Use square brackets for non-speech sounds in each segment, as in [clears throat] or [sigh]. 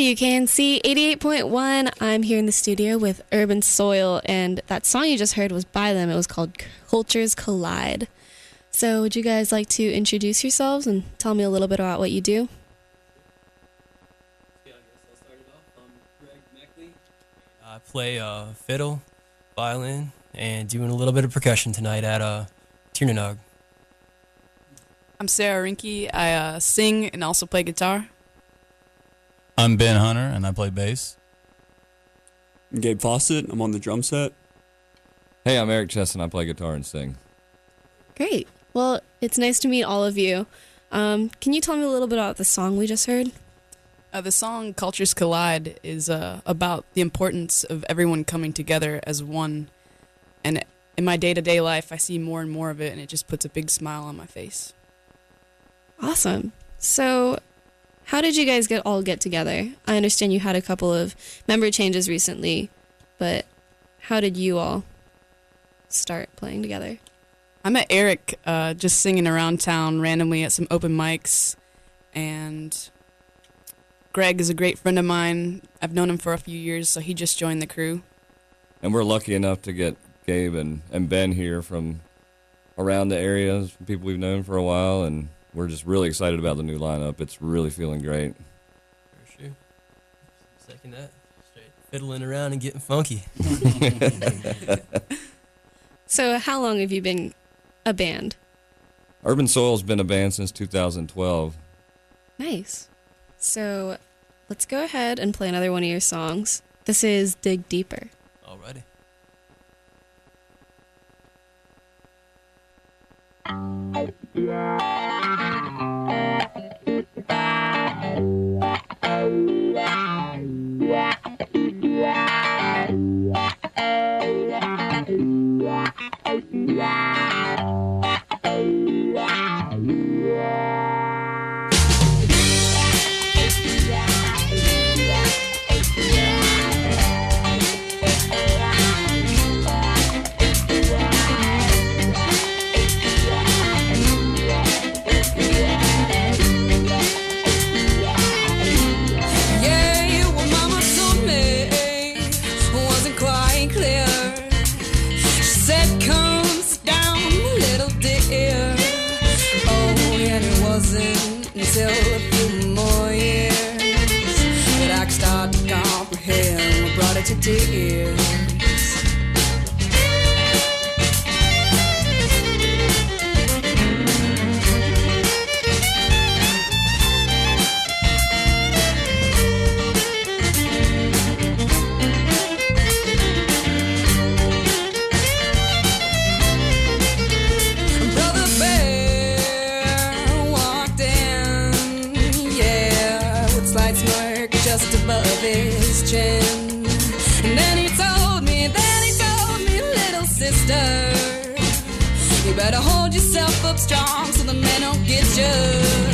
WKNC 88.1. I'm here in the studio with Urban Soil, and that song you just heard was by them. It was called Cultures Collide. So, would you guys like to introduce yourselves and tell me a little bit about what you do? Yeah, I guess I'll start it off. I'm Greg Meckley. I play uh, fiddle, violin, and doing a little bit of percussion tonight at uh, Tiernanog. I'm Sarah Rinke. I uh, sing and also play guitar. I'm Ben Hunter, and I play bass. I'm Gabe Fawcett. I'm on the drum set. Hey, I'm Eric Chesson. I play guitar and sing. Great. Well, it's nice to meet all of you. Um, can you tell me a little bit about the song we just heard? Uh, the song Cultures Collide is uh, about the importance of everyone coming together as one. And in my day to day life, I see more and more of it, and it just puts a big smile on my face. Awesome. So, how did you guys get all get together? I understand you had a couple of member changes recently, but how did you all start playing together? I met Eric uh, just singing around town randomly at some open mics, and Greg is a great friend of mine. I've known him for a few years, so he just joined the crew. And we're lucky enough to get Gabe and, and Ben here from around the area, some people we've known for a while, and we're just really excited about the new lineup. It's really feeling great. For sure. Second that. Straight fiddling around and getting funky. [laughs] So, how long have you been a band? Urban Soil's been a band since 2012. Nice. So, let's go ahead and play another one of your songs. This is Dig Deeper. Yeah, to tears. Yourself up strong so the men don't get you.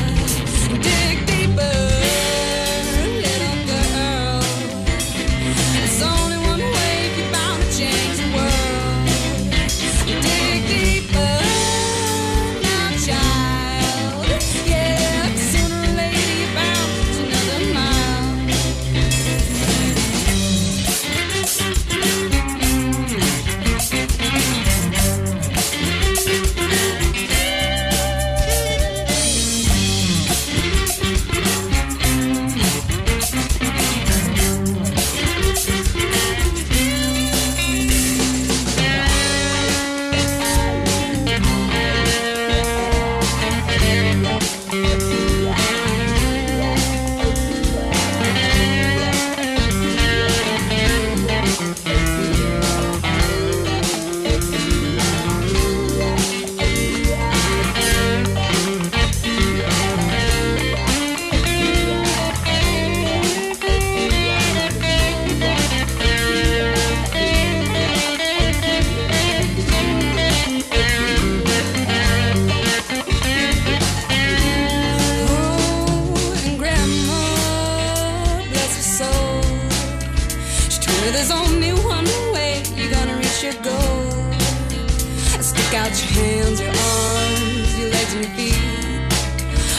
Stick out your hands, your arms, your legs, and your feet.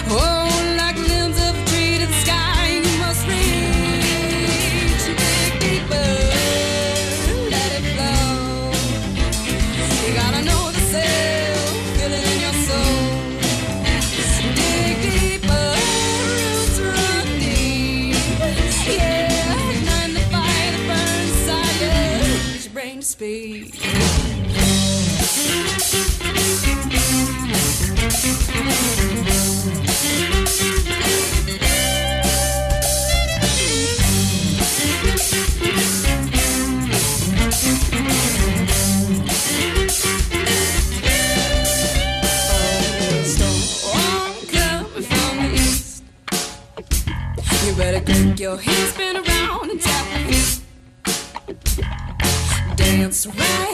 Oh, like limbs of a tree to the sky, you must reach. Dig deeper, let it flow. You gotta know the self, feel it in your soul. Dig deeper, roots run deep. Yeah, ignite the fire that burns inside you. Get your brain to speed. Your heels, spin around and tap your feet. Dance right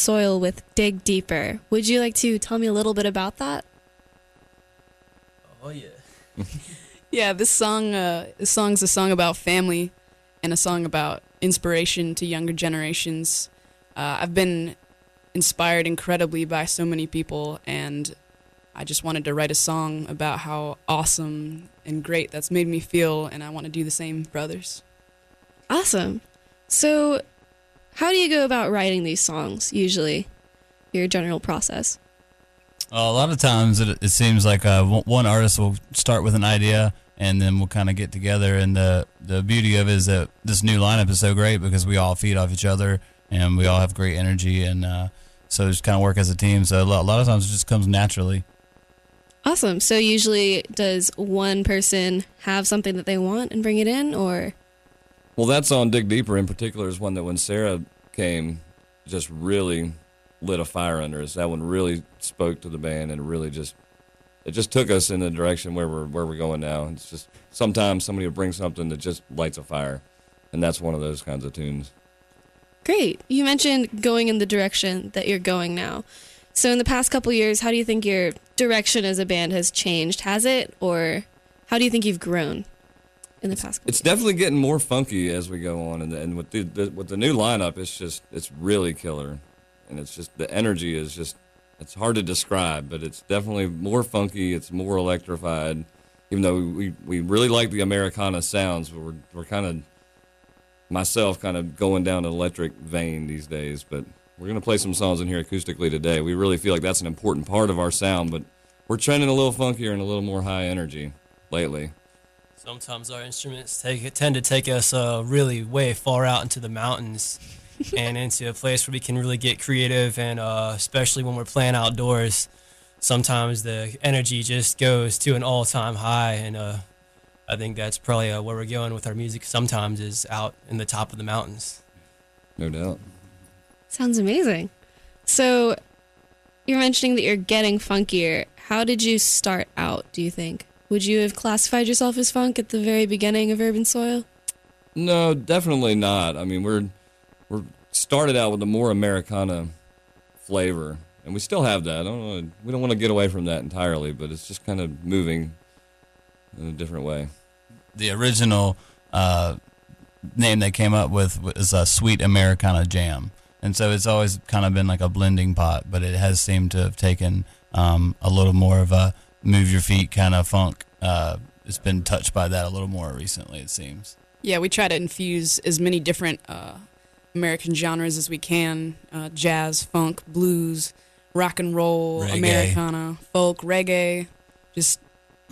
Soil with Dig Deeper. Would you like to tell me a little bit about that? Oh yeah. [laughs] Yeah, this song, uh, this song's a song about family, and a song about inspiration to younger generations. Uh, I've been inspired incredibly by so many people, and I just wanted to write a song about how awesome and great that's made me feel, and I want to do the same for others. Awesome. So, how do you go about writing these songs usually? Your general process? Well, a lot of times it, it seems like uh, one- one artist will start with an idea and then we'll kind of get together. And the, the beauty of it is that this new lineup is so great because we all feed off each other and we all have great energy. And uh, so just kind of work as a team. So a lot, a lot of times it just comes naturally. Awesome. So, usually, does one person have something that they want and bring it in, or? Well, that song "Dig Deeper" in particular is one that when Sarah came, just really lit a fire under us. That one really spoke to the band and really just it just took us in the direction where we're where we're going now. It's just sometimes somebody will bring something that just lights a fire, and that's one of those kinds of tunes. Great. You mentioned going in the direction that you're going now. So, in the past couple years, how do you think your direction as a band has changed? Has it, or how do you think you've grown in the past? It's definitely getting more funky as we go on, and, and with the, the with the new lineup, it's just it's really killer, and it's just the energy is just it's hard to describe, but it's definitely more funky. It's more electrified, even though we we really like the Americana sounds, but we're we're kind of myself kind of going down an electric vein these days, but. We're gonna play some songs in here acoustically today. We really feel like that's an important part of our sound, but we're trending a little funkier and a little more high energy lately. Sometimes our instruments take tend to take us uh, really way far out into the mountains [laughs] and into a place where we can really get creative, and uh, especially when we're playing outdoors, sometimes the energy just goes to an all-time high, and uh, I think that's probably uh, where we're going with our music. Sometimes is out in the top of the mountains. No doubt. Sounds amazing. So, you're mentioning that you're getting funkier. How did you start out, do you think? Would you have classified yourself as funk at the very beginning of Urban Soil? No, definitely not. I mean, we're we're started out with a more Americana flavor, and we still have that. I don't know. We don't want to get away from that entirely, but it's just kind of moving in a different way. The original uh, name they came up with was uh, Sweet Americana Jam. And so it's always kind of been like a blending pot, but it has seemed to have taken um, a little more of a move your feet kind of funk. Uh, it's been touched by that a little more recently, it seems. Yeah, we try to infuse as many different uh, American genres as we can uh, jazz, funk, blues, rock and roll, Reggae. Americana, folk, reggae, just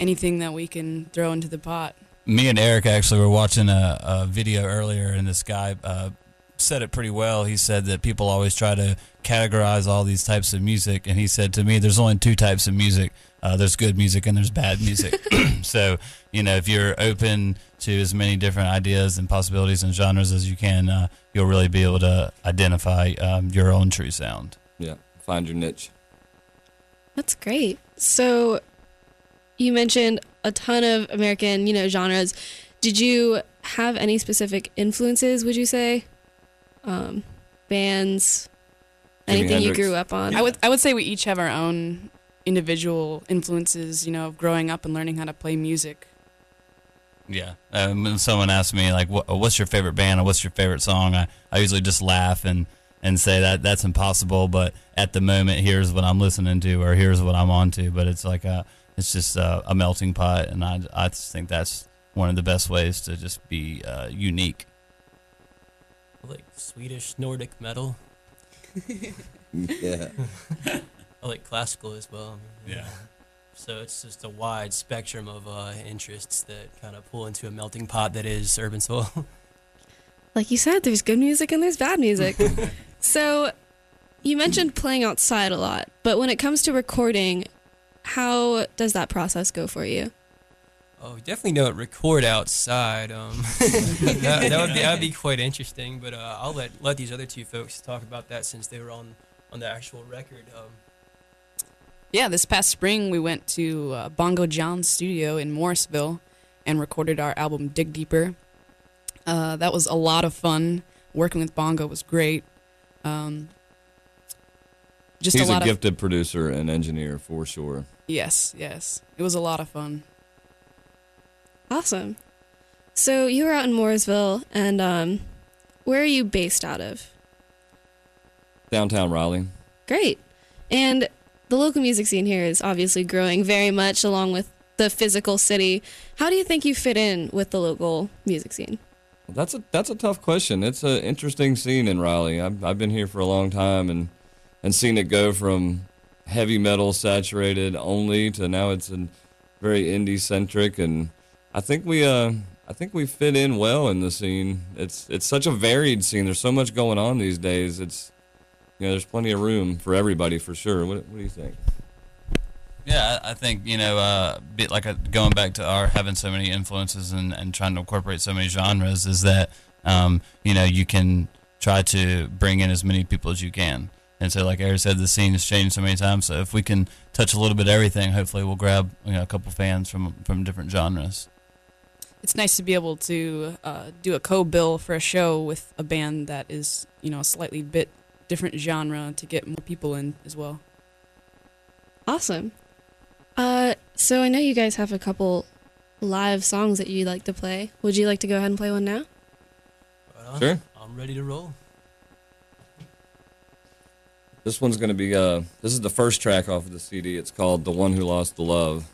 anything that we can throw into the pot. Me and Eric actually were watching a, a video earlier, and this guy uh, said it pretty well. He said that people always try to categorize all these types of music, and he said to me, "There's only two types of music. Uh, there's good music and there's bad music. [coughs] [clears throat] so, you know, if you're open to as many different ideas and possibilities and genres as you can, uh, you'll really be able to identify um, your own true sound." Yeah, find your niche. That's great. So, you mentioned a ton of American, you know, genres. Did you have any specific influences? Would you say, um, bands, anything you grew up on? I would I would say we each have our own individual influences, you know, of growing up and learning how to play music. Yeah. Um, when someone asks me like, what, "What's your favorite band or what's your favorite song?" I, I usually just laugh and and say that that's impossible. But at the moment, here's what I'm listening to, or here's what I'm on to. But it's like a, it's just a, a melting pot, and I I just think that's one of the best ways to just be uh, unique. Like Swedish Nordic metal. [laughs] Yeah. [laughs] I like classical as well. I Yeah. [laughs] So it's just a wide spectrum of uh, interests that kind of pull into a melting pot that is urban soil. [laughs] like you said, there's good music and there's bad music. [laughs] so, you mentioned playing outside a lot, but when it comes to recording, how does that process go for you? Oh, we definitely don't record outside. Um, that, that would be that would be quite interesting. But uh, I'll let let these other two folks talk about that since they were on on the actual record. Um, Yeah, this past spring we went to uh, Bongo John's studio in Morrisville and recorded our album Dig Deeper. Uh, that was a lot of fun. Working with Bongo was great. Um, just He's a a, lot of gifted producer and engineer for sure. yes, yes. It was a lot of fun. Awesome. So you were out in Mooresville, and um, where are you based out of? Downtown Raleigh. Great. And the local music scene here is obviously growing very much along with the physical city. How do you think you fit in with the local music scene? That's a that's a tough question. It's an interesting scene in Raleigh. I've I've been here for a long time and and seen it go from heavy metal saturated only to now it's a very indie centric and I think we uh I think we fit in well in the scene. It's it's such a varied scene. There's so much going on these days. It's you know, there's plenty of room for everybody for sure. What what do you think? Yeah, I I think you know, uh, bit like uh going back to our having so many influences and, and trying to incorporate so many genres is that um, you know you can try to bring in as many people as you can. And so, like Eric said, the scene has changed so many times. So if we can touch a little bit of everything, hopefully we'll grab you know a couple fans from from different genres. It's nice to be able to uh, do a co-bill for a show with a band that is, you know, a slightly bit different genre to get more people in as well. Awesome. Uh, so I know you guys have a couple live songs that you'd like to play. Would you like to go ahead and play one now? Right on. Sure. I'm ready to roll. This one's going to be uh this is the first track off of the CD. It's called "The One Who Lost the Love."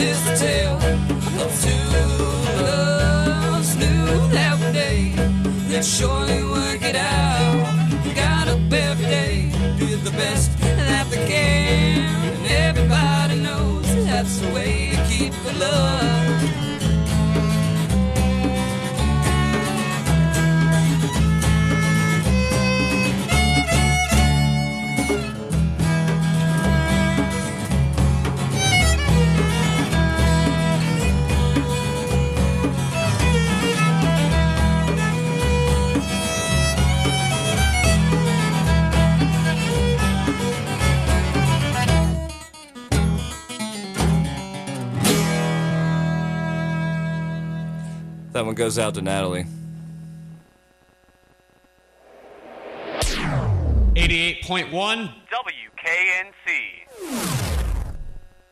Is the tale of two loves. That day surely goes out to Natalie. 88.1 WKNC.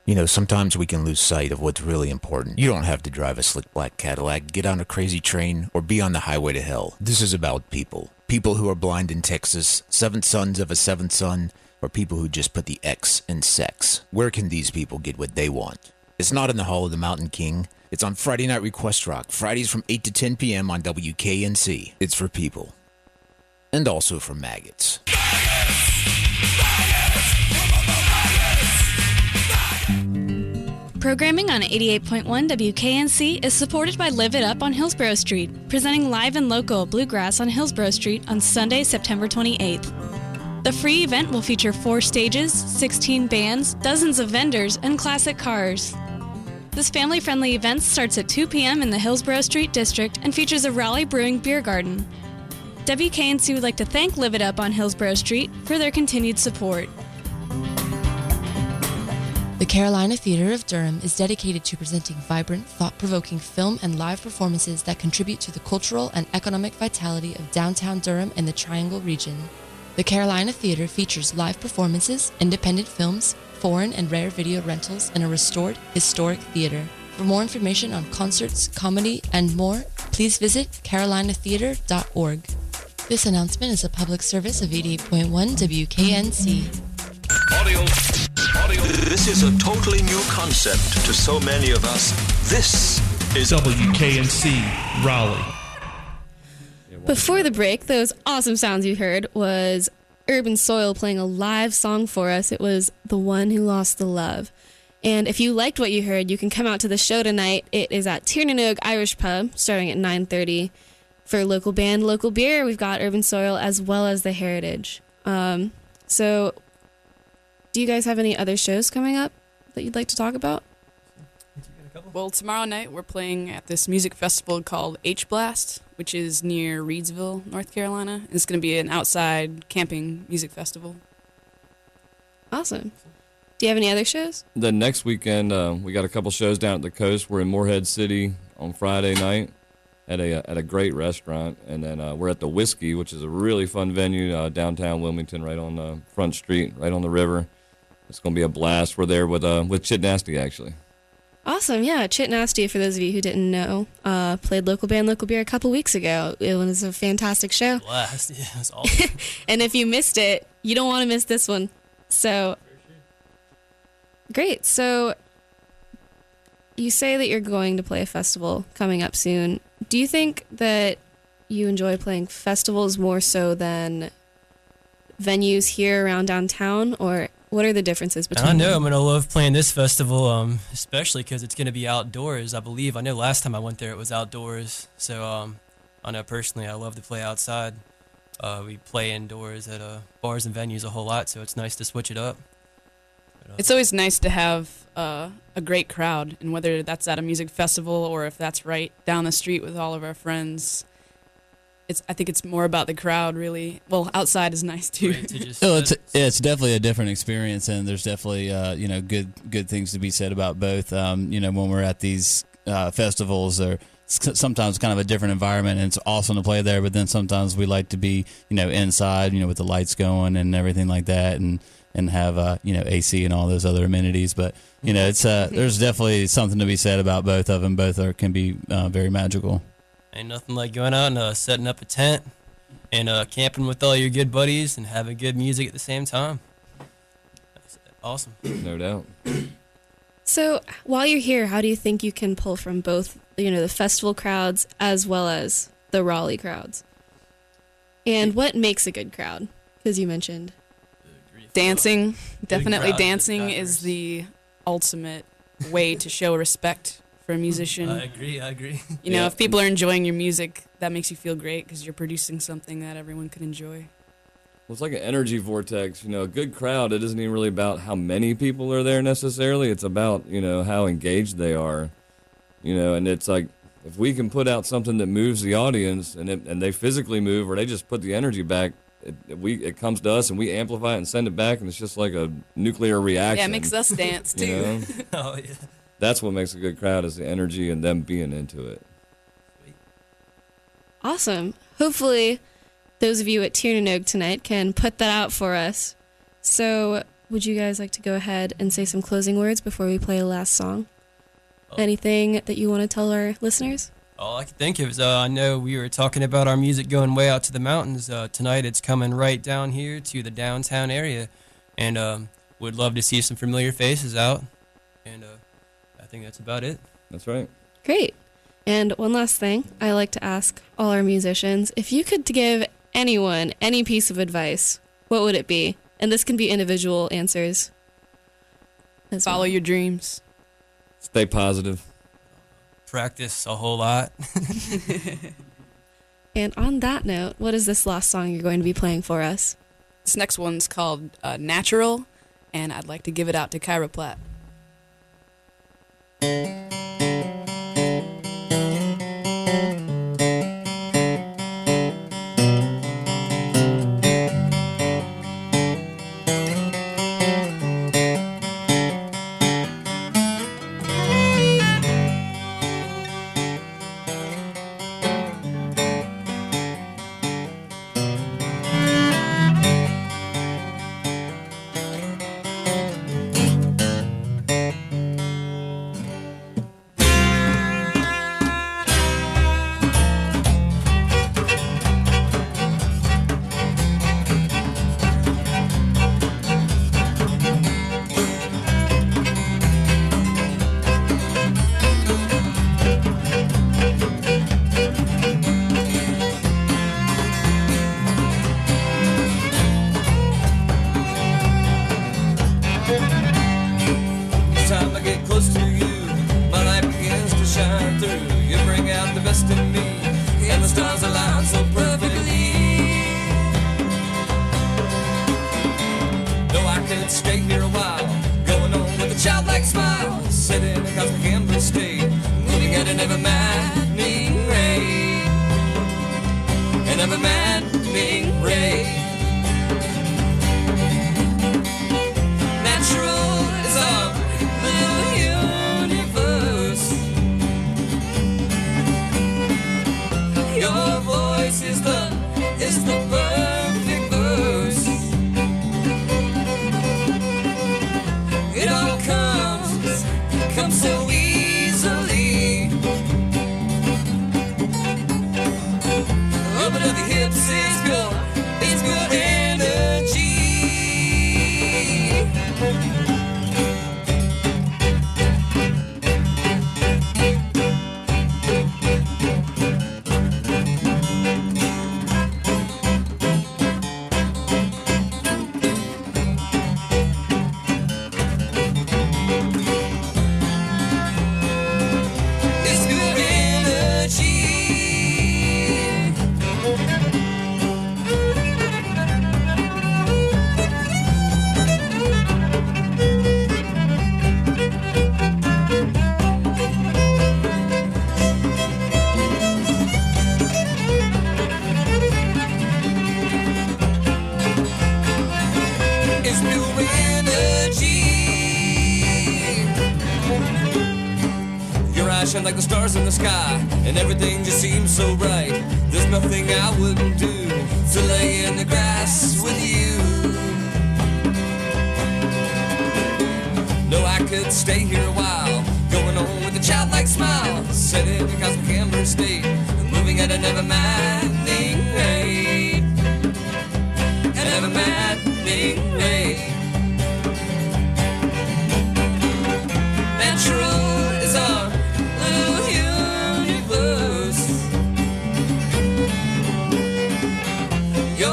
You know, sometimes we can lose sight of what's really important. You don't have to drive a slick black Cadillac, get on a crazy train, or be on the highway to hell. This is about people. People who are blind in Texas, seventh sons of a seventh son, or people who just put the X in sex. Where can these people get what they want? It's not in the Hall of the Mountain King. It's on Friday Night Request Rock, Fridays from 8 to 10 p.m. on WKNC. It's for people. And also for maggots. Programming on 88.1 WKNC is supported by Live It Up on Hillsborough Street, presenting live and local bluegrass on Hillsborough Street on Sunday, September 28th. The free event will feature four stages, 16 bands, dozens of vendors, and classic cars. This family friendly event starts at 2 p.m. in the Hillsborough Street District and features a Raleigh Brewing Beer Garden. Debbie WKNC would like to thank Live It Up on Hillsborough Street for their continued support. The Carolina Theater of Durham is dedicated to presenting vibrant, thought provoking film and live performances that contribute to the cultural and economic vitality of downtown Durham and the Triangle region. The Carolina Theater features live performances, independent films, foreign and rare video rentals, and a restored historic theater. For more information on concerts, comedy, and more, please visit carolinatheater.org. This announcement is a public service of 88.1 WKNC. Audio. Audio. This is a totally new concept to so many of us. This is WKNC Raleigh. Before the break, those awesome sounds you heard was Urban Soil playing a live song for us. It was The One Who Lost the Love. And if you liked what you heard, you can come out to the show tonight. It is at Tiernanog Irish Pub, starting at 9.30. For local band, local beer, we've got Urban Soil as well as The Heritage. Um, so, do you guys have any other shows coming up that you'd like to talk about? Well, tomorrow night we're playing at this music festival called H Blast, which is near Reidsville, North Carolina. It's going to be an outside camping music festival. Awesome. Do you have any other shows? The next weekend, uh, we got a couple shows down at the coast. We're in Morehead City on Friday night at a at a great restaurant, and then uh, we're at the Whiskey, which is a really fun venue uh, downtown Wilmington, right on the front street, right on the river. It's going to be a blast. We're there with uh, with Chit Nasty actually. Awesome. Yeah, Chit Nasty, for those of you who didn't know, uh, played local band, local beer a couple weeks ago. It was a fantastic show. Blast. [laughs] Yeah, it was awesome. [laughs] and if you missed it, you don't want to miss this one. So, great. So, you say that you're going to play a festival coming up soon. Do you think that you enjoy playing festivals more so than venues here around downtown, or what are the differences between? I know them? I'm gonna love playing this festival, um, especially because it's gonna be outdoors. I believe. I know last time I went there it was outdoors, so um, I know personally I love to play outside. Uh, we play indoors at uh, bars and venues a whole lot, so it's nice to switch it up. It's always nice to have uh, a great crowd, and whether that's at a music festival or if that's right down the street with all of our friends. It's, I think it's more about the crowd, really. Well, outside is nice too. Oh, [laughs] it's it's definitely a different experience, and there's definitely uh, you know good good things to be said about both. Um, you know, when we're at these uh, festivals, or sometimes kind of a different environment, and it's awesome to play there. But then sometimes we like to be you know inside, you know, with the lights going and everything like that, and and have uh, you know AC and all those other amenities. But you know, it's uh, there's definitely something to be said about both of them. Both are can be uh, very magical. Ain't nothing like going out and uh, setting up a tent and uh, camping with all your good buddies and having good music at the same time. That's awesome. No doubt. So, while you're here, how do you think you can pull from both, you know, the festival crowds as well as the Raleigh crowds? And what makes a good crowd? Because you mentioned Dancing, definitely crowd, dancing is the ultimate way to show respect for a musician. I agree. I agree. [laughs] You know, Yeah. if people are enjoying your music, that makes you feel great because you're producing something that everyone can enjoy. Well, it's like an energy vortex. You know, a good crowd, it isn't even really about how many people are there necessarily. It's about, you know, how engaged they are. You know, and it's like if we can put out something that moves the audience and it, and they physically move or they just put the energy back, it, it- we it comes to us and we amplify it and send it back and it's just like a nuclear reaction. Yeah, it makes us dance [laughs] you too. know? [laughs] oh yeah. That's what makes a good crowd is the energy and them being into it. Awesome. Hopefully, those of you at Tiernanog tonight can put that out for us. So, would you guys like to go ahead and say some closing words before we play the last song? Anything that you want to tell our listeners? All I can think of is uh, I know we were talking about our music going way out to the mountains. Uh, tonight it's coming right down here to the downtown area, and um, would love to see some familiar faces out. And uh, I think that's about it. That's right. Great. And one last thing, I like to ask all our musicians if you could give anyone any piece of advice, what would it be? And this can be individual answers. as Follow well. your dreams. Stay positive. Practice a whole lot. [laughs] And on that note, what is this last song you're going to be playing for us? This next one's called uh, Natural, and I'd like to give it out to Kyra Platt. Each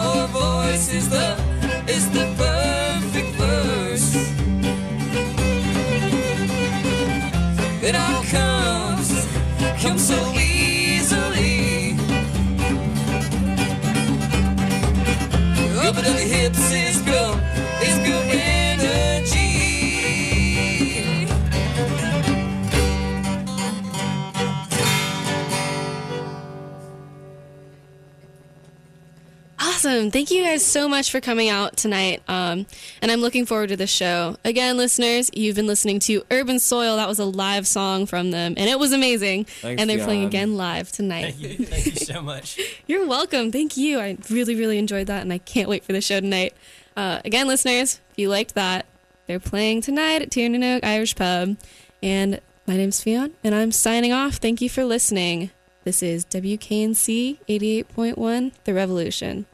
your voice is the is the perfect verse. It all comes, comes so easy. Awesome. Thank you guys so much for coming out tonight. Um, and I'm looking forward to the show. Again, listeners, you've been listening to Urban Soil. That was a live song from them, and it was amazing. Thanks, and they're playing again live tonight. Thank you. Thank you so much. [laughs] You're welcome. Thank you. I really, really enjoyed that, and I can't wait for the show tonight. Uh, again, listeners, if you liked that, they're playing tonight at Tir na nOg Irish Pub. And my name's Fionn, and I'm signing off. Thank you for listening. This is WKNC 88.1, The Revolution.